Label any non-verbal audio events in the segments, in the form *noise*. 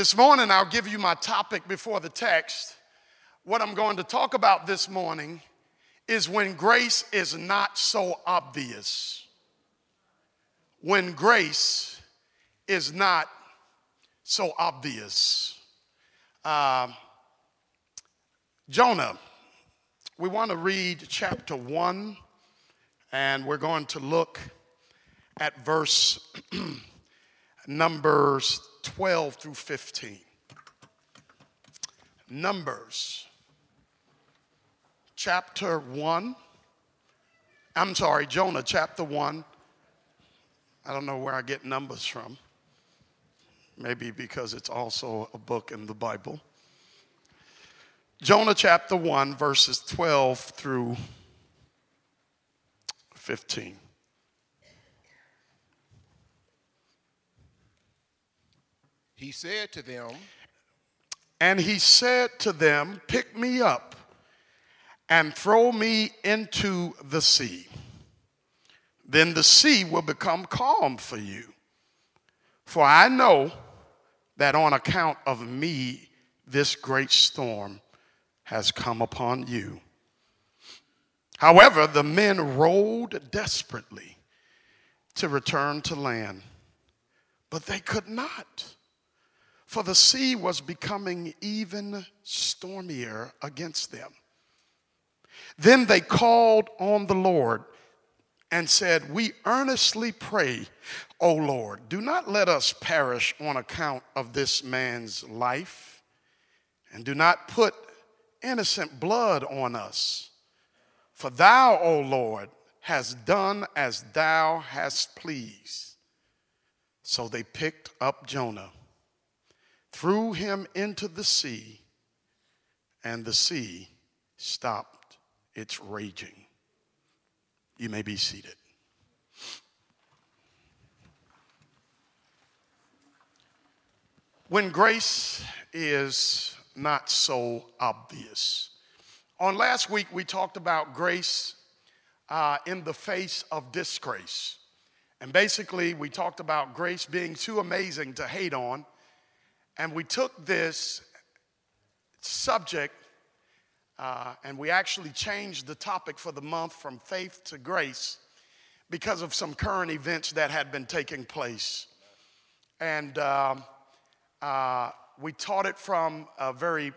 This morning, I'll give you my topic before the text. What I'm going to talk about this morning is when grace is not so obvious. When grace is not so obvious. Uh, Jonah, we want to read chapter 1, and we're going to look at verse *clears throat* Numbers 12 through 15. Numbers chapter 1. I'm sorry, Jonah chapter 1. I don't know where I get numbers from. Maybe because it's also a book in the Bible. Jonah chapter 1, verses 12 through 15. He said to them, And he said to them, Pick me up and throw me into the sea. Then the sea will become calm for you. For I know that on account of me, this great storm has come upon you. However, the men rowed desperately to return to land, but they could not for the sea was becoming even stormier against them. Then they called on the Lord and said, We earnestly pray, O Lord, do not let us perish on account of this man's life, and do not put innocent blood on us. For thou, O Lord, hast done as thou hast pleased. So they picked up Jonah threw him into the sea, and the sea stopped its raging. You may be seated. When grace is not so obvious. On last week, we talked about grace uh, in the face of disgrace. And basically, we talked about grace being too amazing to hate on and we took this subject uh, and we actually changed the topic for the month from faith to grace because of some current events that had been taking place. And um, uh, we taught it from a very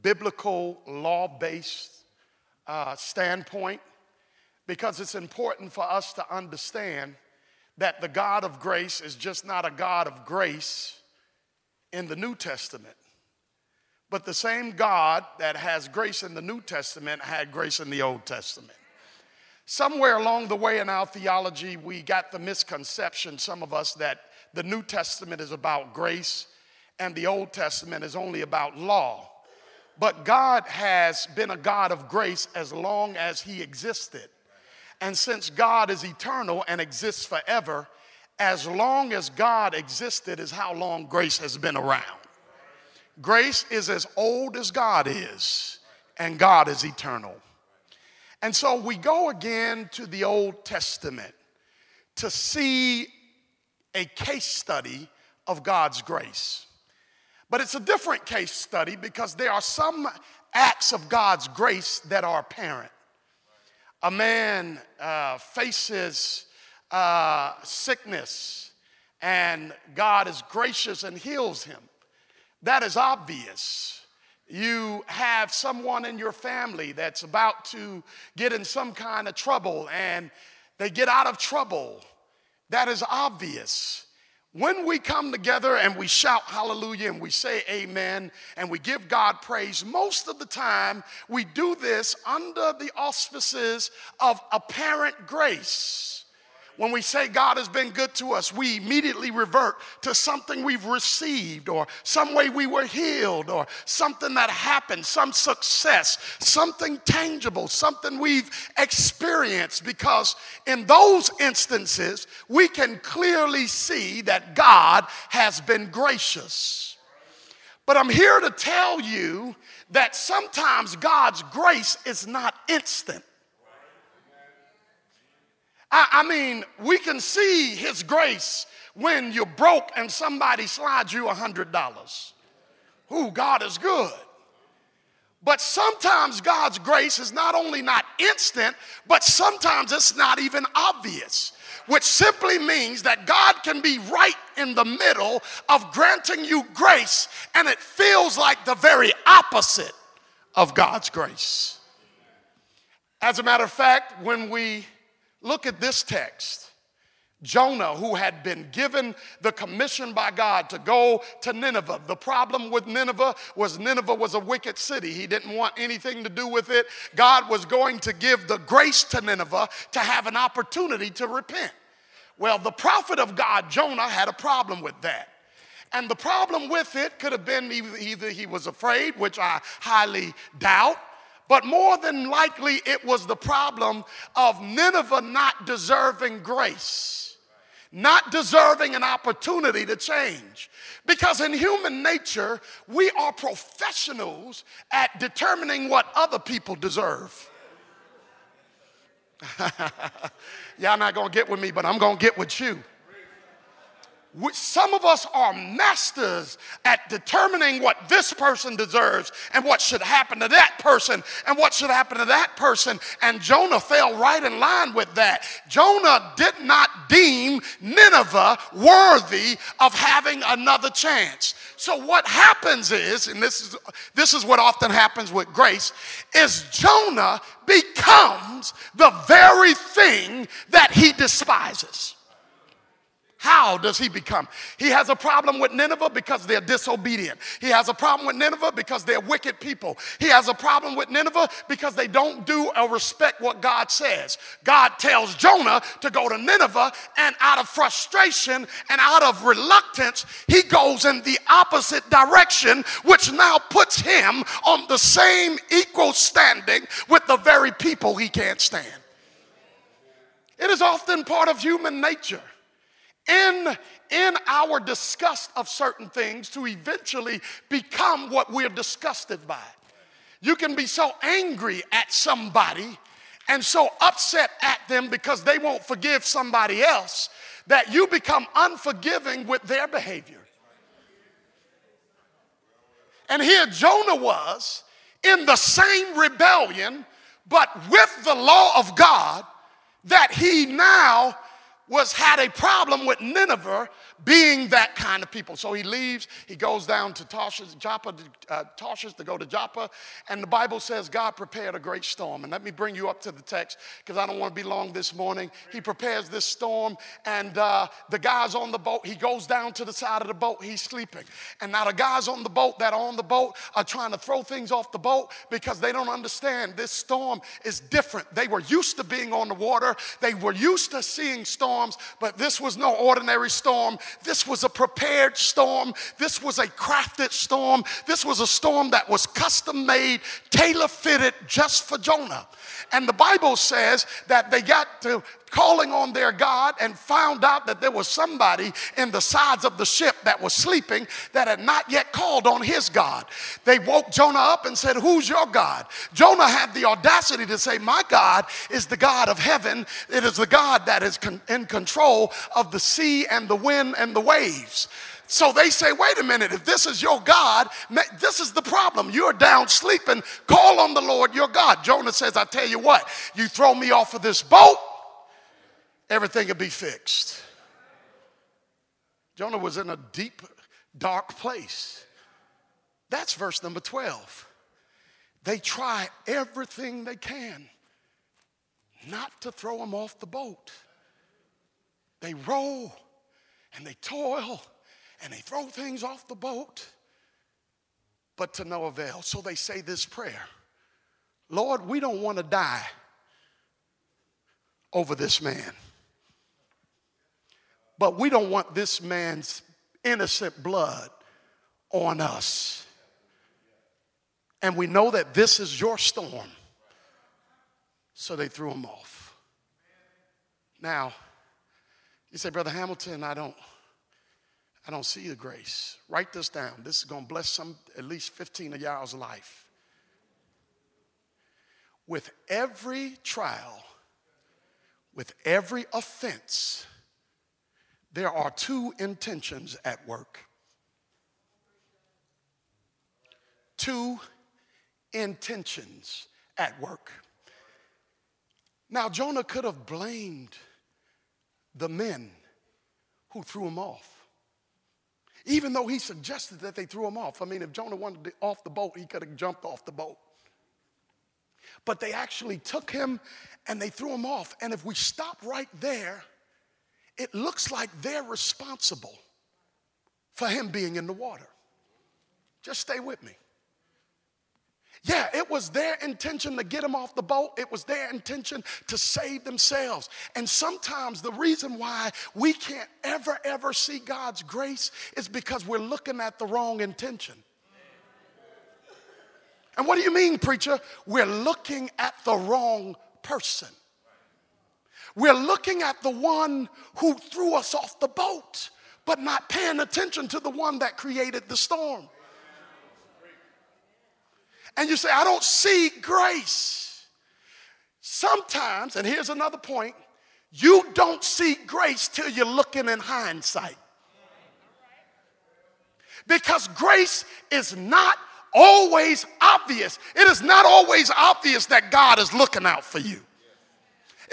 biblical, law based uh, standpoint because it's important for us to understand that the God of grace is just not a God of grace in the New Testament. But the same God that has grace in the New Testament had grace in the Old Testament. Somewhere along the way in our theology, we got the misconception, some of us, that the New Testament is about grace and the Old Testament is only about law. But God has been a God of grace as long as He existed. And since God is eternal and exists forever, as long as God existed, is how long grace has been around. Grace is as old as God is, and God is eternal. And so we go again to the Old Testament to see a case study of God's grace. But it's a different case study because there are some acts of God's grace that are apparent. A man uh, faces uh, sickness and God is gracious and heals him. That is obvious. You have someone in your family that's about to get in some kind of trouble and they get out of trouble. That is obvious. When we come together and we shout hallelujah and we say amen and we give God praise, most of the time we do this under the auspices of apparent grace when we say God has been good to us, we immediately revert to something we've received or some way we were healed or something that happened, some success, something tangible, something we've experienced. Because in those instances, we can clearly see that God has been gracious. But I'm here to tell you that sometimes God's grace is not instant. I, I mean, we can see His grace when you're broke and somebody slides you a $100. Ooh, God is good. But sometimes God's grace is not only not instant, but sometimes it's not even obvious, which simply means that God can be right in the middle of granting you grace, and it feels like the very opposite of God's grace. As a matter of fact, when we look at this text, Jonah, who had been given the commission by God to go to Nineveh. The problem with Nineveh was Nineveh was a wicked city. He didn't want anything to do with it. God was going to give the grace to Nineveh to have an opportunity to repent. Well, the prophet of God, Jonah, had a problem with that. And the problem with it could have been either he was afraid, which I highly doubt, but more than likely it was the problem of Nineveh not deserving grace not deserving an opportunity to change. Because in human nature, we are professionals at determining what other people deserve. *laughs* Y'all not gonna get with me, but I'm gonna get with you some of us are masters at determining what this person deserves and what should happen to that person and what should happen to that person. And Jonah fell right in line with that. Jonah did not deem Nineveh worthy of having another chance. So what happens is, and this is this is what often happens with grace, is Jonah becomes the very thing that he despises. How does he become? He has a problem with Nineveh because they're disobedient. He has a problem with Nineveh because they're wicked people. He has a problem with Nineveh because they don't do or respect what God says. God tells Jonah to go to Nineveh, and out of frustration and out of reluctance, he goes in the opposite direction, which now puts him on the same equal standing with the very people he can't stand. It is often part of human nature in, in our disgust of certain things to eventually become what we're disgusted by. You can be so angry at somebody and so upset at them because they won't forgive somebody else that you become unforgiving with their behavior. And here Jonah was in the same rebellion, but with the law of God, that he now was had a problem with Nineveh being that kind of people. So he leaves, he goes down to Tarshish, Joppa, uh, Tarshish to go to Joppa, and the Bible says God prepared a great storm. And let me bring you up to the text because I don't want to be long this morning. He prepares this storm, and uh, the guys on the boat, he goes down to the side of the boat, he's sleeping. And now the guys on the boat that are on the boat are trying to throw things off the boat because they don't understand this storm is different. They were used to being on the water, they were used to seeing storms, but this was no ordinary storm. This was a prepared storm. This was a crafted storm. This was a storm that was custom made, tailor fitted just for Jonah. And the Bible says that they got to calling on their God and found out that there was somebody in the sides of the ship that was sleeping that had not yet called on his God. They woke Jonah up and said, Who's your God? Jonah had the audacity to say, My God is the God of heaven. It is the God that is con- in control of the sea and the wind and the waves. So they say, wait a minute, if this is your God, this is the problem. You're down sleeping, call on the Lord your God. Jonah says, I tell you what, you throw me off of this boat, everything will be fixed. Jonah was in a deep, dark place. That's verse number 12. They try everything they can not to throw him off the boat. They row and they toil and they throw things off the boat, but to no avail. So they say this prayer Lord, we don't want to die over this man. But we don't want this man's innocent blood on us. And we know that this is your storm. So they threw him off. Now, you say, Brother Hamilton, I don't I don't see the grace. Write this down. This is to bless some, at least 15 of y'all's life. With every trial, with every offense, there are two intentions at work. Two intentions at work. Now, Jonah could have blamed the men who threw him off. Even though he suggested that they threw him off. I mean, if Jonah wanted to off the boat, he could have jumped off the boat. But they actually took him and they threw him off. And if we stop right there, it looks like they're responsible for him being in the water. Just stay with me. Yeah, it was their intention to get him off the boat. It was their intention to save themselves. And sometimes the reason why we can't ever, ever see God's grace is because we're looking at the wrong intention. And what do you mean, preacher? We're looking at the wrong person. We're looking at the one who threw us off the boat, but not paying attention to the one that created the storm. And you say, I don't see grace. Sometimes, and here's another point you don't see grace till you're looking in hindsight. Because grace is not always obvious. It is not always obvious that God is looking out for you.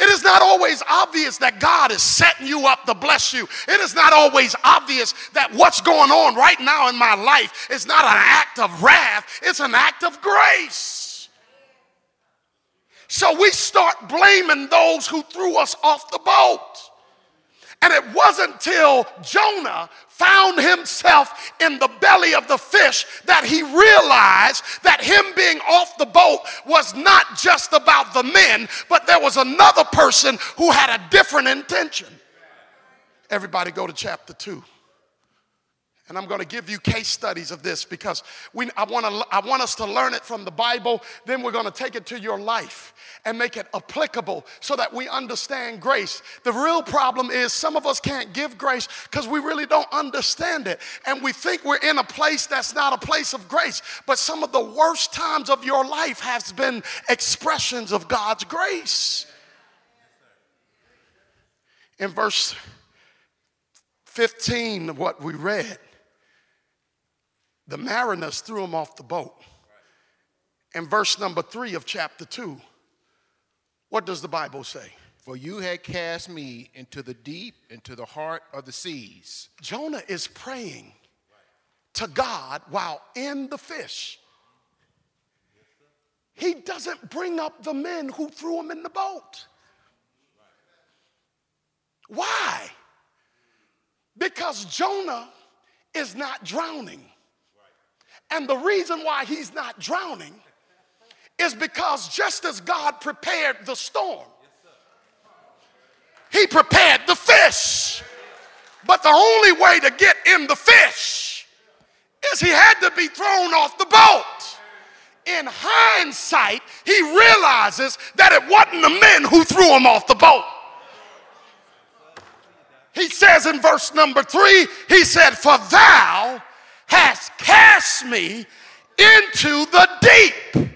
It is not always obvious that God is setting you up to bless you. It is not always obvious that what's going on right now in my life is not an act of wrath, it's an act of grace. So we start blaming those who threw us off the boat. And it wasn't till Jonah found himself in the belly of the fish that he realized that him being off the boat was not just about the men, but there was another person who had a different intention. Everybody go to chapter 2. And I'm going to give you case studies of this because we, I, want to, I want us to learn it from the Bible. Then we're going to take it to your life and make it applicable so that we understand grace. The real problem is some of us can't give grace because we really don't understand it. And we think we're in a place that's not a place of grace. But some of the worst times of your life has been expressions of God's grace. In verse 15 what we read, the mariners threw him off the boat. In verse number three of chapter two, what does the Bible say? For you had cast me into the deep, into the heart of the seas. Jonah is praying to God while in the fish. He doesn't bring up the men who threw him in the boat. Why? Because Jonah is not drowning. And the reason why he's not drowning is because just as God prepared the storm, he prepared the fish. But the only way to get in the fish is he had to be thrown off the boat. In hindsight, he realizes that it wasn't the men who threw him off the boat. He says in verse number three, he said, For thou hast cast me into the deep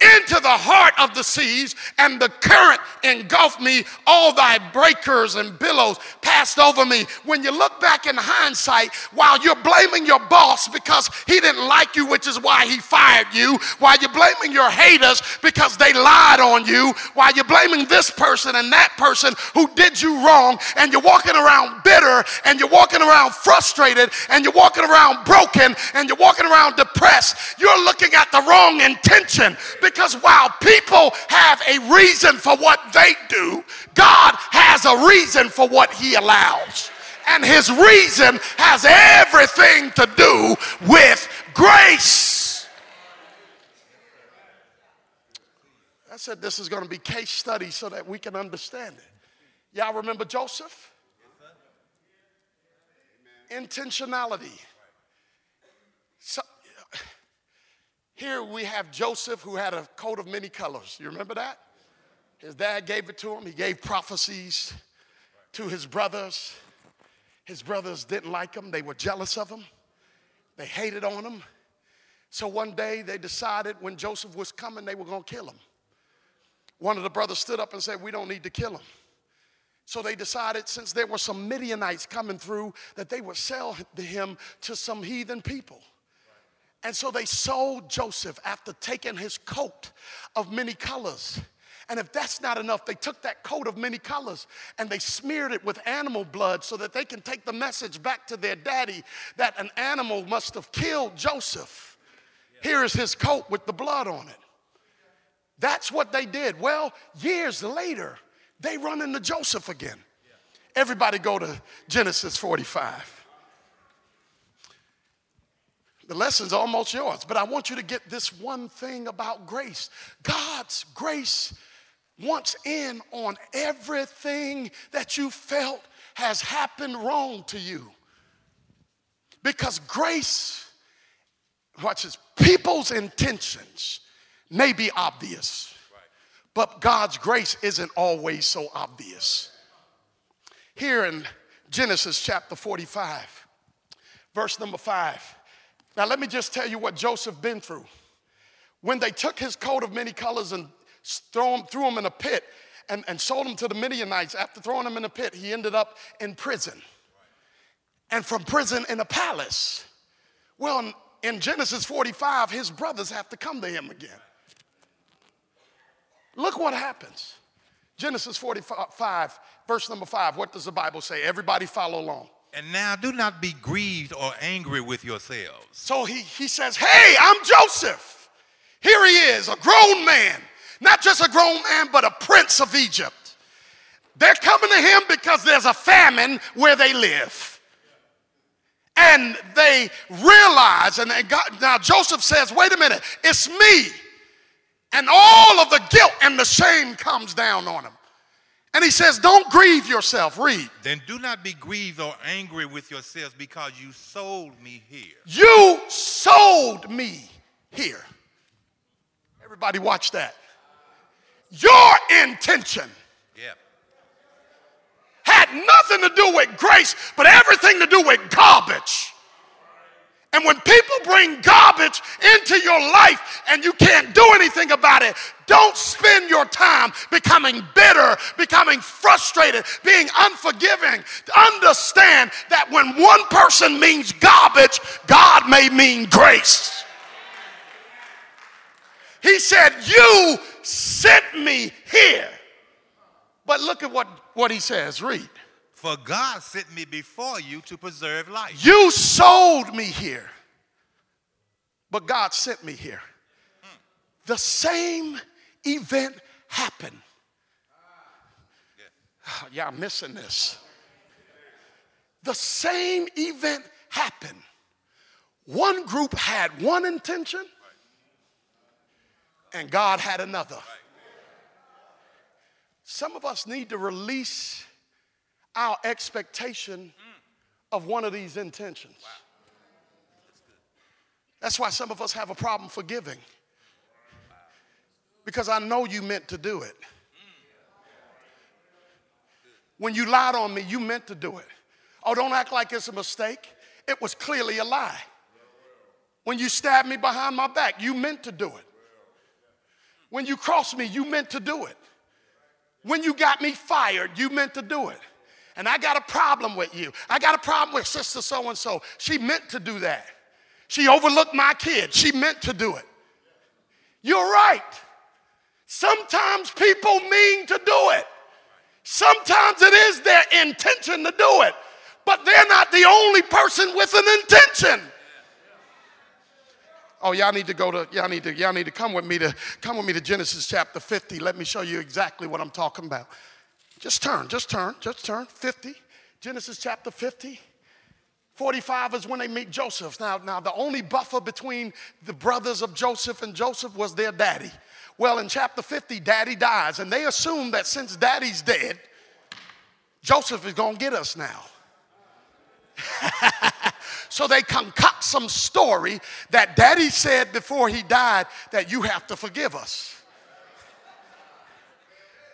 into the heart of the seas, and the current engulfed me. All thy breakers and billows passed over me. When you look back in hindsight, while you're blaming your boss because he didn't like you, which is why he fired you, while you're blaming your haters because they lied on you, while you're blaming this person and that person who did you wrong, and you're walking around bitter, and you're walking around frustrated, and you're walking around broken, and you're walking around depressed, you're looking at the wrong intention because while people have a reason for what they do, God has a reason for what He allows. And His reason has everything to do with grace. I said this is going to be case study so that we can understand it. Y'all remember Joseph? Intentionality. So, here we have Joseph who had a coat of many colors. You remember that? His dad gave it to him. He gave prophecies to his brothers. His brothers didn't like him, they were jealous of him, they hated on him. So one day they decided when Joseph was coming, they were going to kill him. One of the brothers stood up and said, We don't need to kill him. So they decided, since there were some Midianites coming through, that they would sell him to some heathen people. And so they sold Joseph after taking his coat of many colors. And if that's not enough, they took that coat of many colors and they smeared it with animal blood so that they can take the message back to their daddy that an animal must have killed Joseph. Here is his coat with the blood on it. That's what they did. Well, years later, they run into Joseph again. Everybody go to Genesis 45. The lesson's almost yours, but I want you to get this one thing about grace. God's grace wants in on everything that you felt has happened wrong to you. Because grace, watch this, people's intentions may be obvious, but God's grace isn't always so obvious. Here in Genesis chapter 45, verse number 5. Now, let me just tell you what Joseph been through. When they took his coat of many colors and threw him, threw him in a pit and, and sold him to the Midianites, after throwing him in a pit, he ended up in prison. And from prison in a palace. Well, in Genesis 45, his brothers have to come to him again. Look what happens. Genesis 45, verse number 5. What does the Bible say? Everybody follow along. And now do not be grieved or angry with yourselves. So he, he says, Hey, I'm Joseph. Here he is, a grown man. Not just a grown man, but a prince of Egypt. They're coming to him because there's a famine where they live. And they realize, and they got, now Joseph says, Wait a minute, it's me. And all of the guilt and the shame comes down on him. And he says, Don't grieve yourself. Read. Then do not be grieved or angry with yourselves because you sold me here. You sold me here. Everybody, watch that. Your intention Yep. had nothing to do with grace, but everything to do with garbage. And when people bring garbage into your life and you can't do anything about it, don't spend your time becoming bitter, becoming frustrated, being unforgiving. Understand that when one person means garbage, God may mean grace. He said, You sent me here. But look at what, what he says. Read. For God sent me before you to preserve life. You sold me here, but God sent me here. Hmm. The same event happened. Oh, *sighs* y'all missing this. The same event happened. One group had one intention, and God had another. Some of us need to release our expectation of one of these intentions. That's why some of us have a problem forgiving. Because I know you meant to do it. When you lied on me, you meant to do it. Oh, don't act like it's a mistake. It was clearly a lie. When you stabbed me behind my back, you meant to do it. When you crossed me, you meant to do it. When you got me fired, you meant to do it. And I got a problem with you. I got a problem with sister so and so. She meant to do that. She overlooked my kid. She meant to do it. You're right. Sometimes people mean to do it. Sometimes it is their intention to do it, but they're not the only person with an intention. Oh, y'all need to go to y'all need to y'all need to come with me to come with me to Genesis chapter 50. Let me show you exactly what I'm talking about. Just turn, just turn, just turn. 50. Genesis chapter 50. 45 is when they meet Joseph. Now, now the only buffer between the brothers of Joseph and Joseph was their daddy. Well, in chapter 50, daddy dies, and they assume that since daddy's dead, Joseph is gonna get us now. *laughs* so they concoct some story that daddy said before he died that you have to forgive us.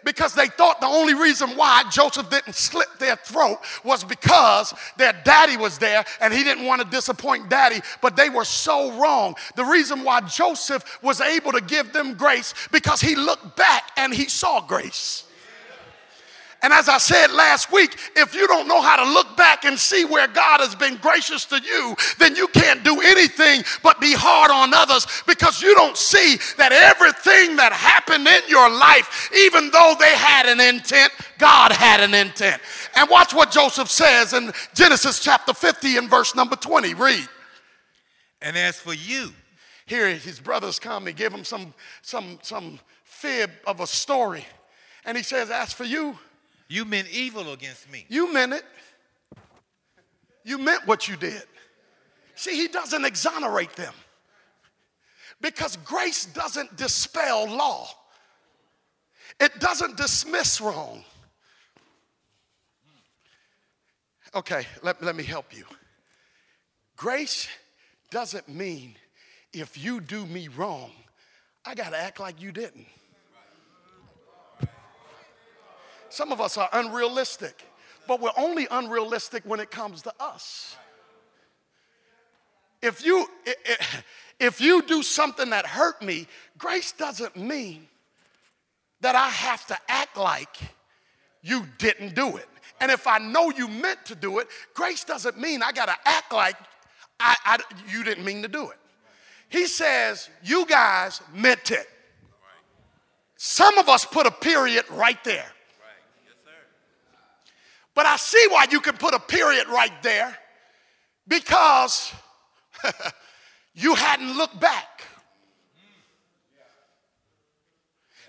Because they thought the only reason why Joseph didn't slit their throat was because their daddy was there and he didn't want to disappoint daddy, but they were so wrong. The reason why Joseph was able to give them grace because he looked back and he saw grace. And as I said last week, if you don't know how to look back and see where God has been gracious to you, then you can't do anything but be hard on others because you don't see that everything that happened in your life, even though they had an intent, God had an intent. And watch what Joseph says in Genesis chapter 50 and verse number 20. Read. And as for you, Here his brothers come and give him some some some fib of a story. And he says, As for you, you meant evil against me. you meant it. You meant what you did. See, he doesn't exonerate them because grace doesn't dispel law, it doesn't dismiss wrong. Okay, let, let me help you. Grace doesn't mean if you do me wrong, I got to act like you didn't. Some of us are unrealistic, but we're only unrealistic when it comes to us. If you if you do something that hurt me, grace doesn't mean that I have to act like you didn't do it. And if I know you meant to do it, grace doesn't mean I got to act like I, I, you didn't mean to do it. He says, You guys meant it. Some of us put a period right there. But I see why you can put a period right there because *laughs* you hadn't looked back.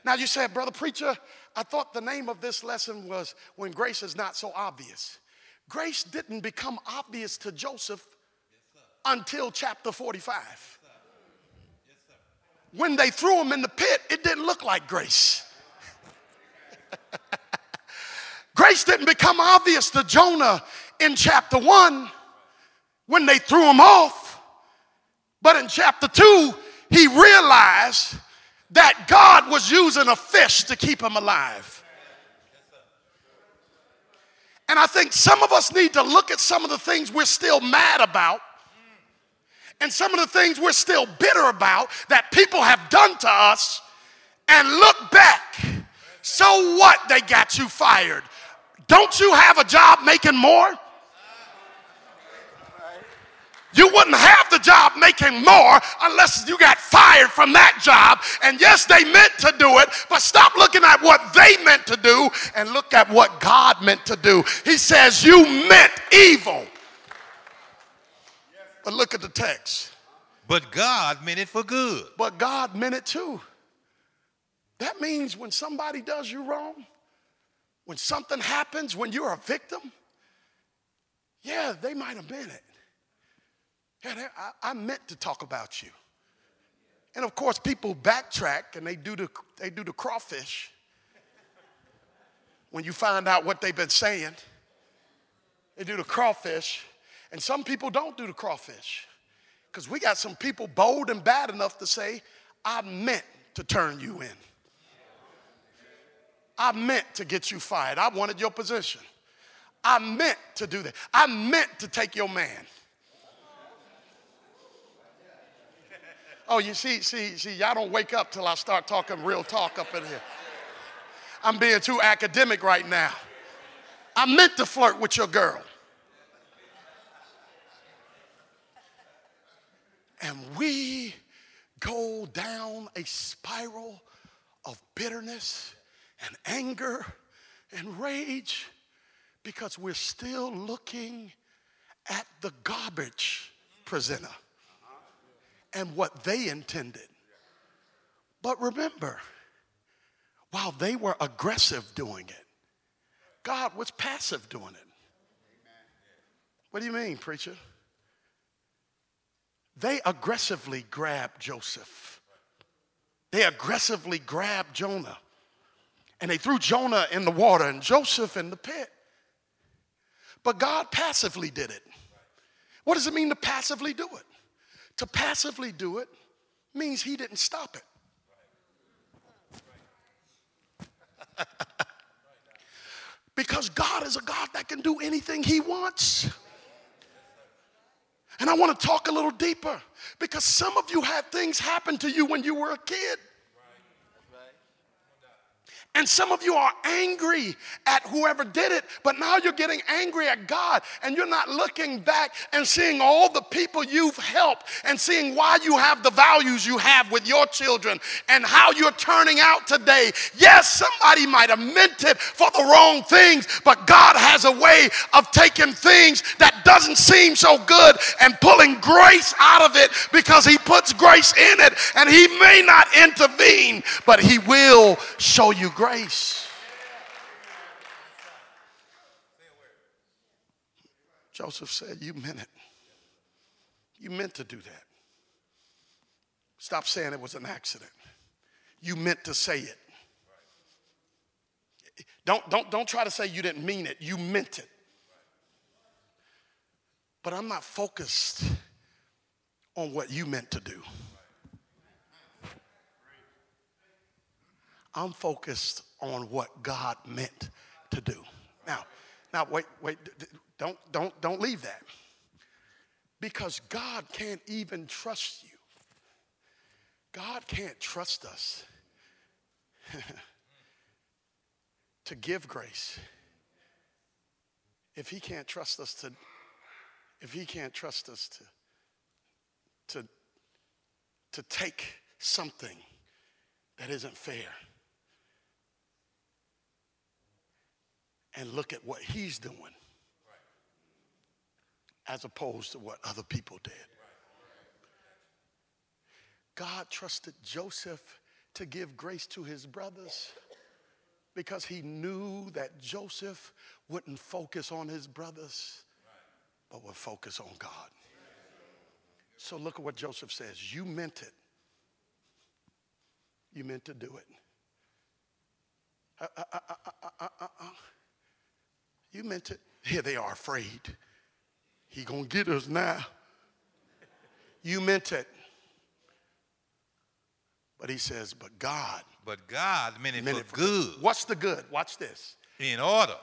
Now you said, Brother Preacher, I thought the name of this lesson was When Grace is Not So Obvious. Grace didn't become obvious to Joseph until chapter 45. When they threw him in the pit, it didn't look like grace. *laughs* Grace didn't become obvious to Jonah in chapter 1 when they threw him off. But in chapter 2, he realized that God was using a fish to keep him alive. And I think some of us need to look at some of the things we're still mad about and some of the things we're still bitter about that people have done to us and look back. So what? They got you fired. Don't you have a job making more? You wouldn't have the job making more unless you got fired from that job. And yes, they meant to do it, but stop looking at what they meant to do and look at what God meant to do. He says, You meant evil. But look at the text. But God meant it for good. But God meant it too. That means when somebody does you wrong, when something happens, when you're a victim, yeah, they might have meant it. Yeah, I, I meant to talk about you. And of course, people backtrack and they do the, they do the crawfish when you find out what they've been saying. They do the crawfish, and some people don't do the crawfish. Because we got some people bold and bad enough to say, I meant to turn you in. I meant to get you fired. I wanted your position. I meant to do that. I meant to take your man. Oh, you see, see, see, y'all don't wake up till I start talking real talk up in here. I'm being too academic right now. I meant to flirt with your girl. And we go down a spiral of bitterness and anger and rage because we're still looking at the garbage presenter and what they intended. But remember, while they were aggressive doing it, God was passive doing it. What do you mean, preacher? They aggressively grabbed Joseph. They aggressively grabbed Jonah. And they threw Jonah in the water and Joseph in the pit. But God passively did it. What does it mean to passively do it? To passively do it means he didn't stop it. *laughs* because God is a God that can do anything he wants. And I want to talk a little deeper because some of you had things happen to you when you were a kid. And some of you are angry at whoever did it, but now you're getting angry at God and you're not looking back and seeing all the people you've helped and seeing why you have the values you have with your children and how you're turning out today. Yes, somebody might have meant it for the wrong things, but God has a way of taking things that doesn't seem so good and pulling grace out of it because he puts grace in it and he may not intervene, but he will show you grace grace. Joseph said, You meant it. You meant to do that. Stop saying it was an accident. You meant to say it. Don't, don't, don't try to say you didn't mean it. You meant it. But I'm not focused on what you meant to do. I'm focused on what God meant to do. Now, now wait, wait, don't, don't, don't leave that. Because God can't even trust you. God can't trust us *laughs* to give grace if he can't trust us to if he can't trust us to to to take something that isn't fair and look at what he's doing as opposed to what other people did. God trusted Joseph to give grace to his brothers because he knew that Joseph wouldn't focus on his brothers, but would focus on God. So look at what Joseph says. You meant it. You meant to do it. Uh, uh, uh, you meant it. Here they are afraid. He gonna get us now. You meant it. But he says, but God. But God meant it, meant for, it for good. What's the good? Watch this. In order.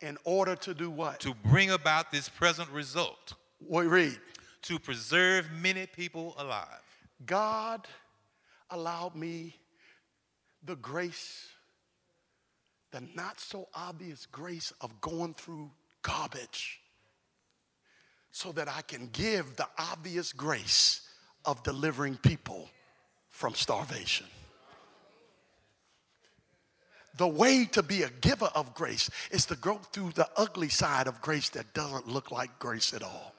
In order to do what? To bring about this present result. We read. To preserve many people alive. God allowed me the grace the not so obvious grace of going through garbage so that I can give the obvious grace of delivering people from starvation. The way to be a giver of grace is to go through the ugly side of grace that doesn't look like grace at all.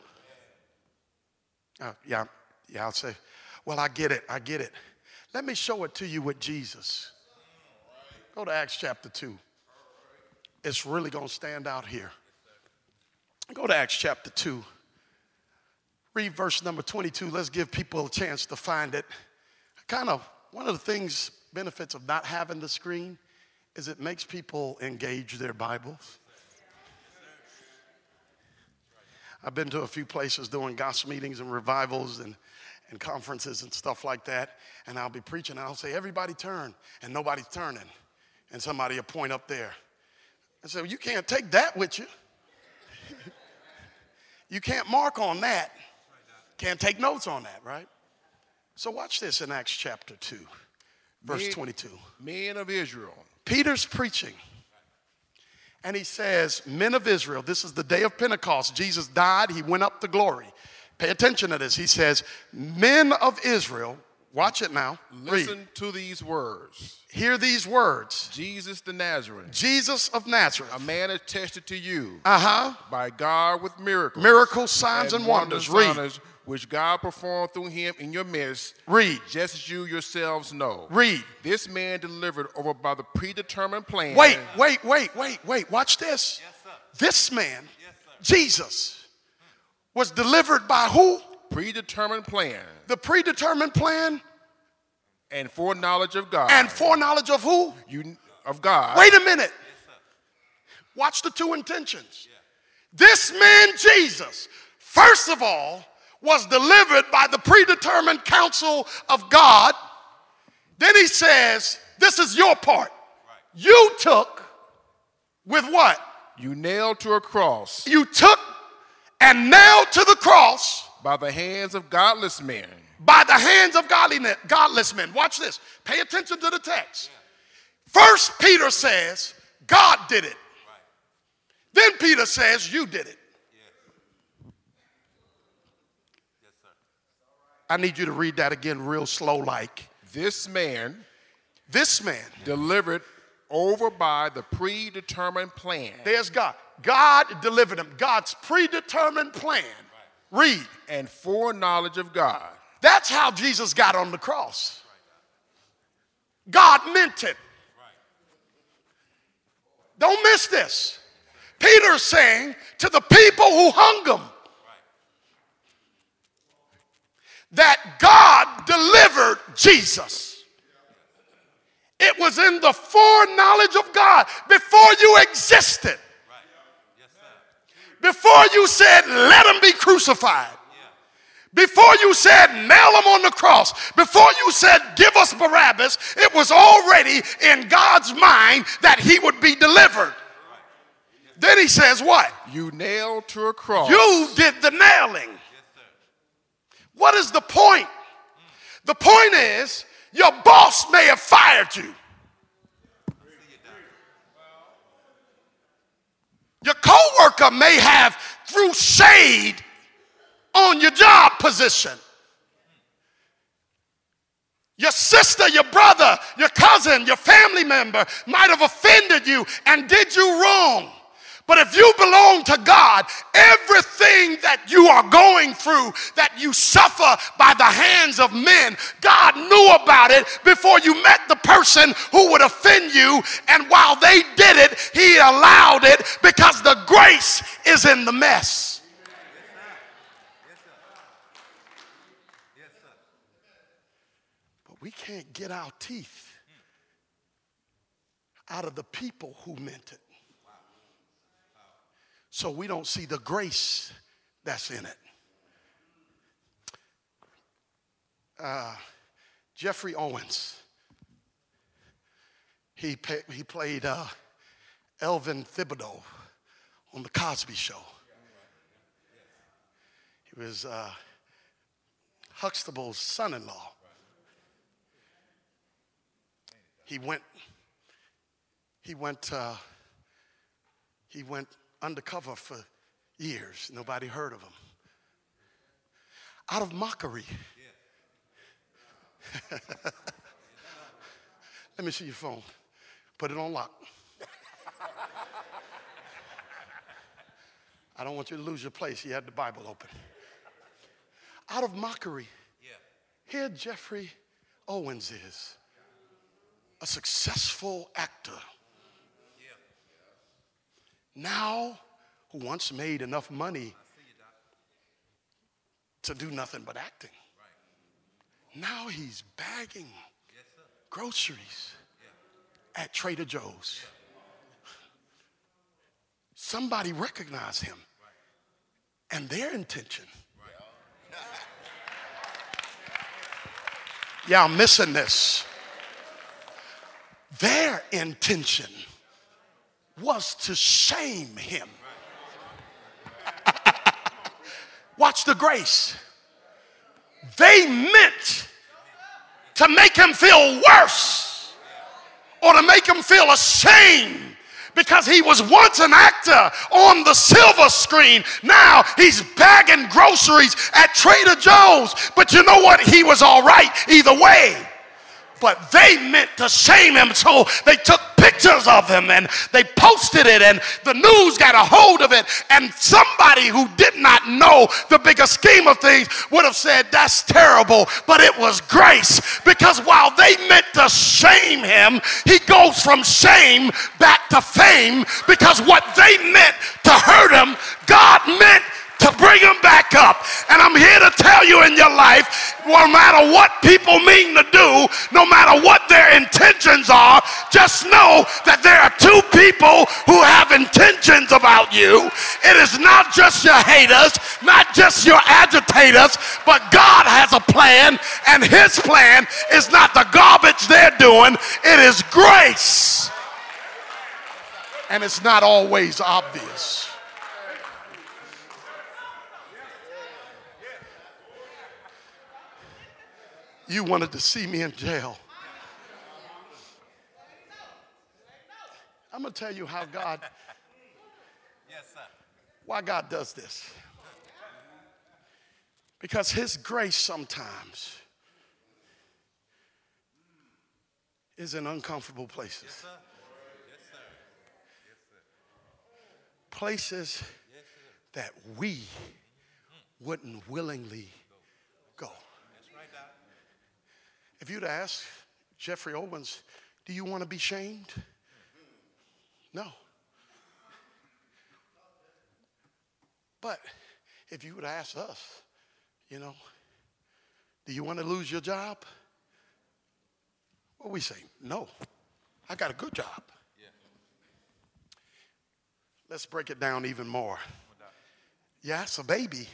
Uh, yeah, yeah, I'll say, well, I get it, I get it. Let me show it to you with Jesus. Go to Acts chapter 2. It's really going to stand out here. Go to Acts chapter 2. Read verse number 22. Let's give people a chance to find it. Kind of one of the things, benefits of not having the screen is it makes people engage their Bibles. I've been to a few places doing gospel meetings and revivals and, and conferences and stuff like that. And I'll be preaching and I'll say, Everybody turn. And nobody's turning. And somebody will point up there. I said, well, You can't take that with you. you can't mark on that. Can't take notes on that, right? So watch this in Acts chapter 2, verse men, 22. Men of Israel. Peter's preaching. And he says, Men of Israel, this is the day of Pentecost. Jesus died, he went up to glory. Pay attention to this. He says, Men of Israel, Watch it now. Listen Read. to these words. Hear these words. Jesus the Nazarene. Jesus of Nazareth. A man attested to you. Uh huh. By God with miracles. Miracles, signs, and, and wonders. Read. Which God performed through him in your midst. Read. Just as you yourselves know. Read. This man delivered over by the predetermined plan. Wait, wait, wait, wait, wait. Watch this. Yes, sir. This man, yes, Jesus, was delivered by who? Predetermined plan. The predetermined plan. And foreknowledge of God. And foreknowledge of who? You of God. Wait a minute. Watch the two intentions. This man, Jesus, first of all, was delivered by the predetermined counsel of God. Then he says, This is your part. You took with what? You nailed to a cross. You took and nailed to the cross by the hands of godless men. By the hands of godliness, godless men. Watch this. Pay attention to the text. First, Peter says, God did it. Then Peter says, You did it. I need you to read that again, real slow like. This man This man, delivered over by the predetermined plan there's God. God delivered him. God's predetermined plan. Read. and foreknowledge of God. That's how Jesus got on the cross. God meant it. Don't miss this. Peter's saying to the people who hung him that God delivered Jesus. It was in the foreknowledge of God before you existed. Before you said, let him be crucified. Before you said, nail him on the cross. Before you said, give us Barabbas, it was already in God's mind that he would be delivered. Then he says, what? You nailed to a cross. You did the nailing. What is the point? The point is, your boss may have fired you. Your coworker may have threw shade on your job position. Your sister, your brother, your cousin, your family member might have offended you and did you wrong. But if you belong to God, everything that you are going through, that you suffer by the hands of men, God knew about it before you met the person who would offend you. And while they did it, He allowed it because the grace is in the mess. But we can't get our teeth out of the people who meant it. So we don't see the grace that's in it. Uh, Geoffrey Owens, he, pa- he played uh, Elvin Tibideaux on The Cosby Show. He was uh, Huxtable's son in law. He went, he went, uh, he went undercover for years. Nobody heard of him. Out of mockery. *laughs* Let me see your phone. Put it on lock. I don't want you to lose your place. You had the Bible open. Out of mockery, here Geoffrey Owens is a successful actor now who once made enough money to do nothing but acting. Now he's bagging groceries at Trader Joe's. Somebody recognized him and their intention. Yeah, I'm missing this. Their intention was to shame him. *laughs* Watch the grace. They meant to make him feel worse or to make him feel ashamed because he was once an actor on the silver screen. Now he's bagging groceries at Trader Joe's. But you know what? He was all right either way but they meant to shame him. So they took pictures of him and they posted it, and the news got a hold of it. And somebody who did not know the bigger scheme of things would have said, That's terrible, but it was grace. Because while they meant to shame him, he goes from shame back to fame because what they meant to hurt him, God meant to bring them back up. And I'm here to tell you in your life, no matter what people mean to do, no matter what their intentions are, just know that there are two people who have intentions about you. It is not just your haters, not just your agitators, but God has a plan, and His plan is not the garbage they're doing, it is grace. And it's not always obvious. You wanted to see me in jail. I'm going to tell you how God, Yes, sir. why God does this. Because His grace sometimes is in uncomfortable places. Places that we wouldn't willingly go. If you'd ask Geoffrey Owens, do you want to be shamed? No. But if you would ask us, you know, do you want to lose your job? What we say? No. I got a good job. Let's break it down even more. Yes, a baby.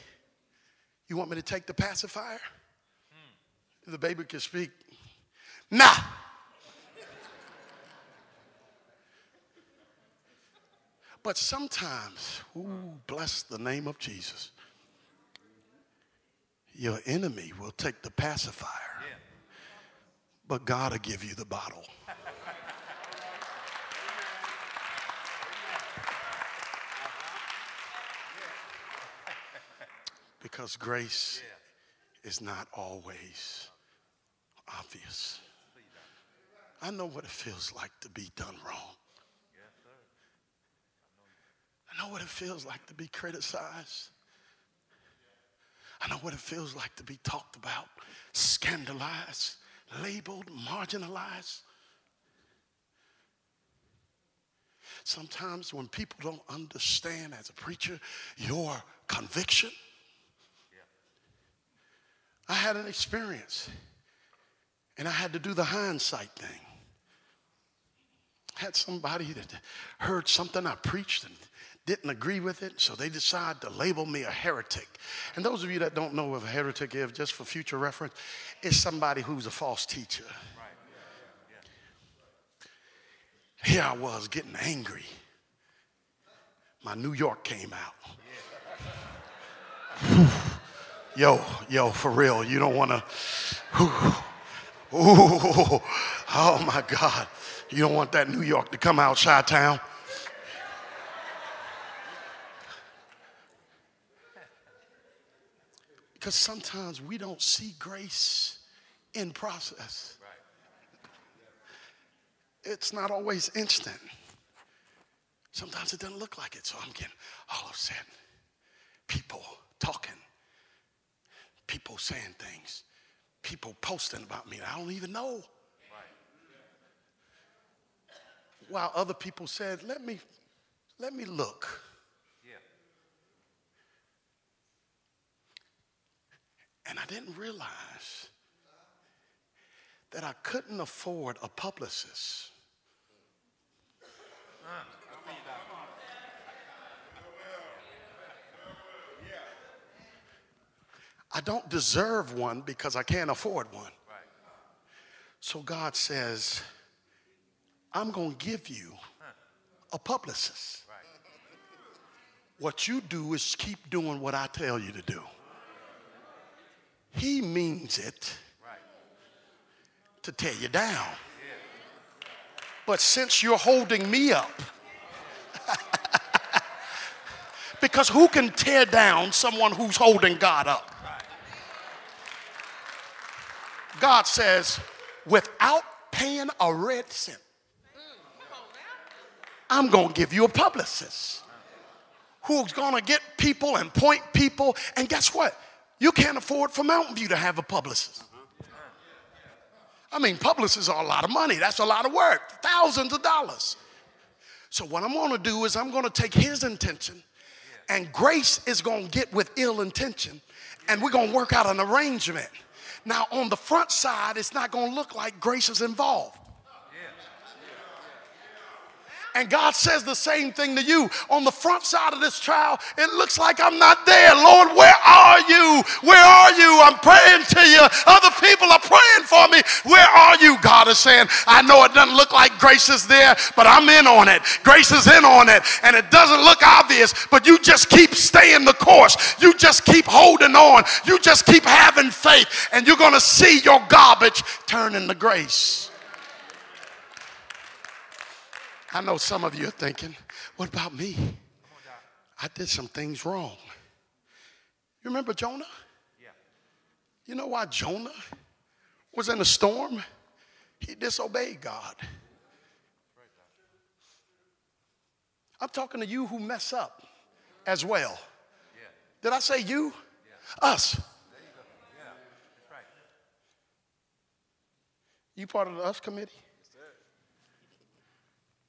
You want me to take the pacifier? The baby could speak. Nah. But sometimes, ooh, bless the name of Jesus, your enemy will take the pacifier, but God will give you the bottle. because grace is not always obvious. I know what it feels like to be done wrong. I know what it feels like to be criticized. I know what it feels like to be talked about, scandalized, labeled, marginalized. Sometimes when people don't understand as a preacher your conviction, I had an experience and I had to do the hindsight thing. Had somebody that heard something I preached and didn't agree with it, so they decided to label me a heretic. And those of you that don't know what a heretic is, just for future reference, is somebody who's a false teacher. Here I was getting angry. My New York came out. Yo, yo, for real, you don't want to. Ooh, *laughs* oh my God. You don't want that New York to come out Chi Town. Because sometimes we don't see grace in process. It's not always instant. Sometimes it doesn't look like it. So I'm getting all of a sudden people talking, people saying things, people posting about me that I don't even know. While other people said, let me, let me look. And I didn't realize that I couldn't afford a publicist. I don't deserve one because I can't afford one. So God says, I'm going to give you a publicist. What you do is keep doing what I tell you to do. He means it to tear you down. But since you're holding me up, *laughs* because who can tear down someone who's holding God up? God says, without paying a red cent, I'm going to give you a publicist who's going to get people and point people. And guess what? You can't afford for Mountain View to have a publicist. I mean, publicists are a lot of money. That's a lot of work, thousands of dollars. So, what I'm going to do is I'm going to take his intention, and Grace is going to get with ill intention, and we're going to work out an arrangement. Now, on the front side, it's not going to look like Grace is involved. And God says the same thing to you. On the front side of this trial, it looks like I'm not there. Lord, where are you? Where are you? I'm praying to you. Other people are praying for me. Where are you? God is saying, I know it doesn't look like grace is there, but I'm in on it. Grace is in on it. And it doesn't look obvious, but you just keep staying the course. You just keep holding on. You just keep having faith. And you're going to see your garbage turn into grace. I know some of you are thinking, what about me? I did some things wrong. You remember Jonah? Yeah. You know why Jonah was in a storm? He disobeyed God. I'm talking to you who mess up as well. Did I say you? Us. Yeah, that's right. You part of the us committee?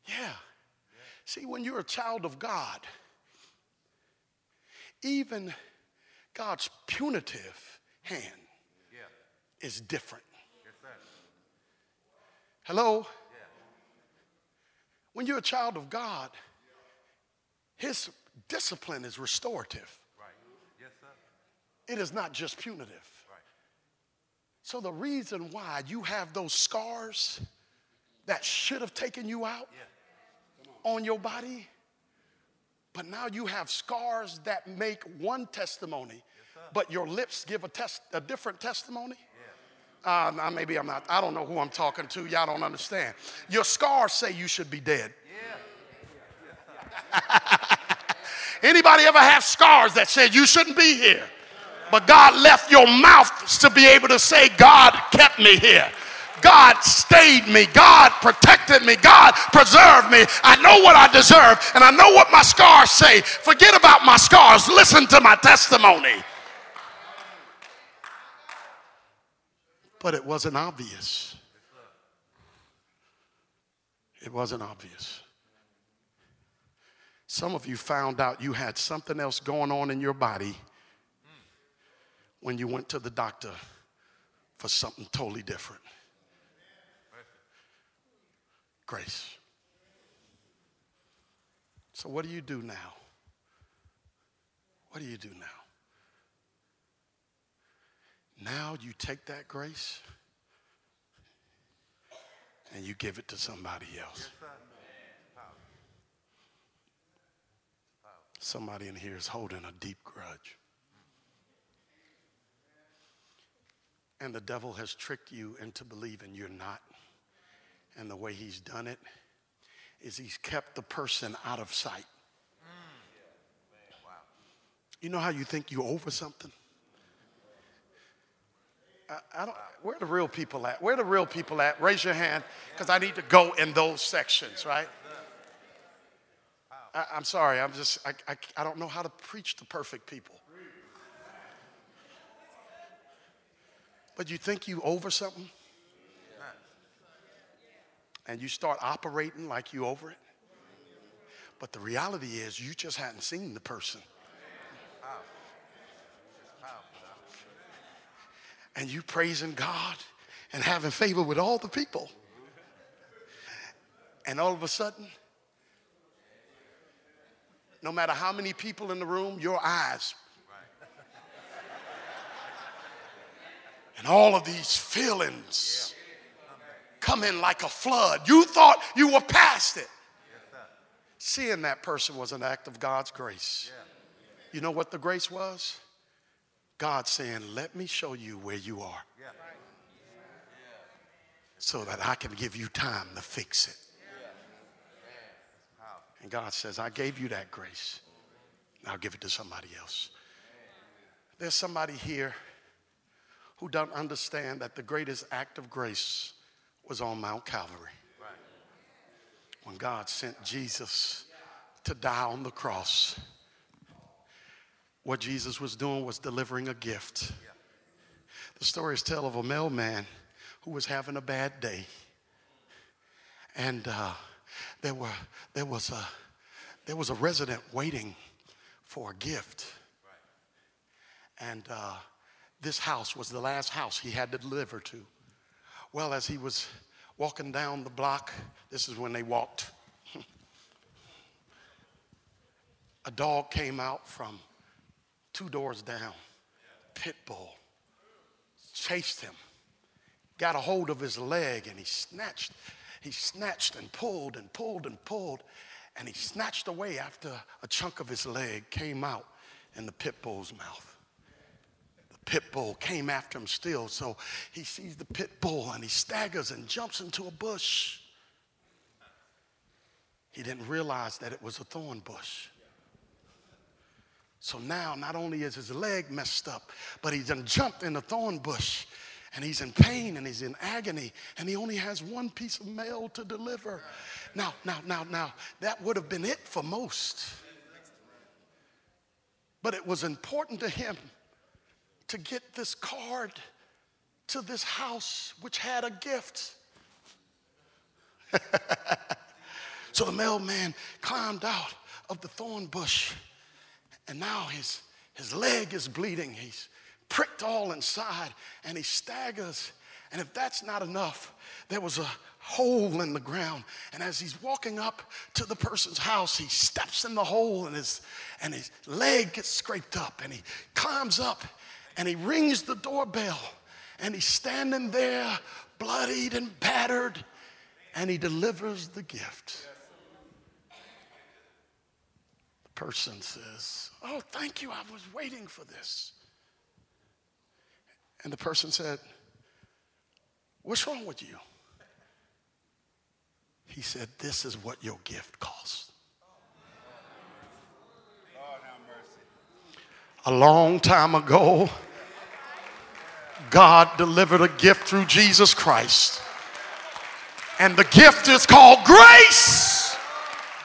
Yeah. See, when you're a child of God, even God's punitive hand Yeah. is different. Yes, sir. Hello? When you're a child of God, His discipline is restorative, Right. Yes, sir. it is not just punitive. Right. So, the reason why you have those scars that should have taken you out on your body, but now you have scars that make one testimony, but your lips give a, test, a different testimony. Uh, now maybe I'm not, I don't know who I'm talking to. Y'all don't understand. Your scars say you should be dead. *laughs* Anybody ever have scars that said you shouldn't be here? But God left your mouth to be able to say, God kept me here. God stayed me. God protected me. God preserved me. I know what I deserve and I know what my scars say. Forget about my scars. Listen to my testimony. But it wasn't obvious. It wasn't obvious. Some of you found out you had something else going on in your body when you went to the doctor for something totally different. Grace. So, what do you do now? What do you do now? Now you take that grace and you give it to somebody else. Somebody in here is holding a deep grudge. And the devil has tricked you into believing you're not. And the way he's done it is he's kept the person out of sight. You know how you think you're over something? I, I don't, where are the real people at? Where are the real people at? Raise your hand because I need to go in those sections, right? I, I'm sorry, I'm just, I, I, I don't know how to preach to perfect people. But you think you over something? And you start operating like you over it? But the reality is you just hadn't seen the person. And you praising God and having favor with all the people. And all of a sudden, no matter how many people in the room, your eyes. And all of these feelings come in like a flood. You thought you were past it. Seeing that person was an act of God's grace. You know what the grace was? God saying, Let me show you where you are so that I can give you time to fix it. And God says, I gave you that grace. Now give it to somebody else. There's somebody here who don't understand that the greatest act of grace was on Mount Calvary. When God sent Jesus to die on the cross, what Jesus was doing was delivering a gift. The stories tell of a mailman who was having a bad day. And uh, there, were, there, was a, there was a resident waiting for a gift. And uh, this house was the last house he had to deliver to. Well, as he was walking down the block, this is when they walked, a dog came out from two doors down, pit bull, chased him, got a hold of his leg, and he snatched, he snatched and pulled and pulled and pulled, and he snatched away after a chunk of his leg came out in the pit bull's mouth. Pit bull came after him still, so he sees the pit bull and he staggers and jumps into a bush. he didn't realize that it was a thorn bush. So now, not only is his leg messed up, but he's jumped in a thorn bush and he's in pain and he's in agony and he only has one piece of mail to deliver. Now, now, now, now, that would have been it for most. But it was important to him to get this card to this house which had a gift. *laughs* so the mailman climbed out of the thorn bush and now his, his leg is bleeding. He's pricked all inside and he staggers. And if that's not enough, there was a hole in the ground. And as he's walking up to the person's house, he steps in the hole and his, and his leg gets scraped up. And he climbs up and he rings the doorbell. And he's standing there, bloodied and battered, and he delivers the gift. The person says, Oh, thank you. I was waiting for this. And the person said, What's wrong with you? He said, This is what your gift costs. A long time ago, God delivered a gift through Jesus Christ. And the gift is called grace.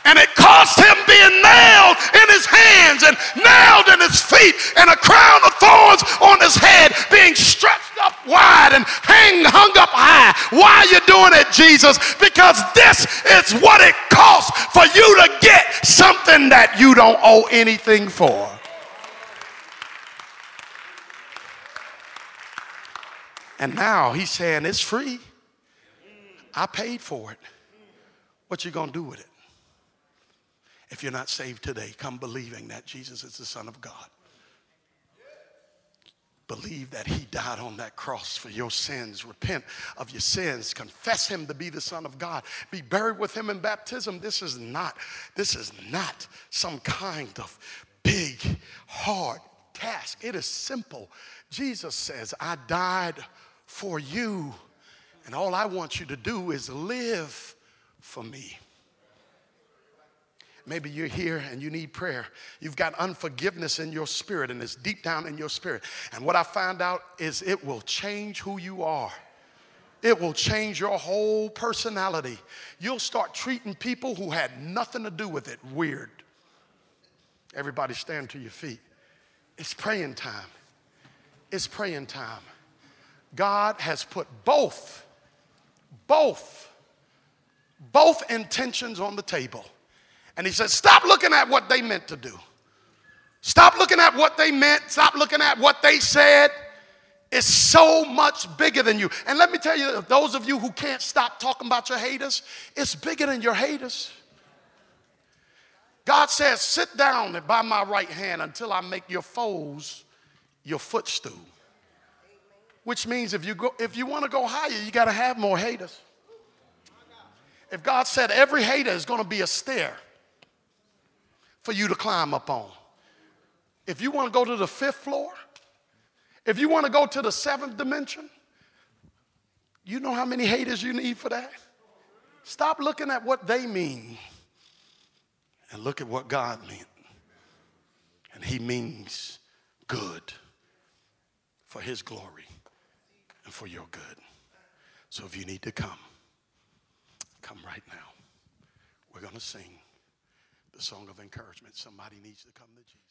And it cost him being nailed in his hands and nailed in his feet and a crown of thorns on his head, being stretched up wide and hang, hung up high. Why are you doing it, Jesus? Because this is what it costs for you to get something that you don't owe anything for. And now he's saying it's free. I paid for it. What you gonna do with it? If you're not saved today, come believing that Jesus is the Son of God. Believe that He died on that cross for your sins. Repent of your sins. Confess Him to be the Son of God. Be buried with Him in baptism. This is not, this is not some kind of big, hard task. It is simple. Jesus says, I died for you, and all I want you to do is live for me. Maybe you're here and you need prayer. You've got unforgiveness in your spirit and it's deep down in your spirit. And what I found out is it will change who you are. It will change your whole personality. You'll start treating people who had nothing to do with it weird. Everybody stand to your feet. It's praying time. It's praying time. God has put both, both, both intentions on the table. And he says, Stop looking at what they meant to do. Stop looking at what they meant. Stop looking at what they said. It's so much bigger than you. And let me tell you, those of you who can't stop talking about your haters, it's bigger than your haters. God says, Sit down by my right hand until I make your foes your footstool. Which means if you, go, if you want to go higher, you got to have more haters. If God said every hater is going to be a stair, for you to climb up on. If you want to go to the fifth floor, if you want to go to the seventh dimension, you know how many haters you need for that? Stop looking at what they mean and look at what God meant. And He means good for His glory for your good. So if you need to come, come right now. We're going to sing the song of encouragement. Somebody needs to come to Jesus.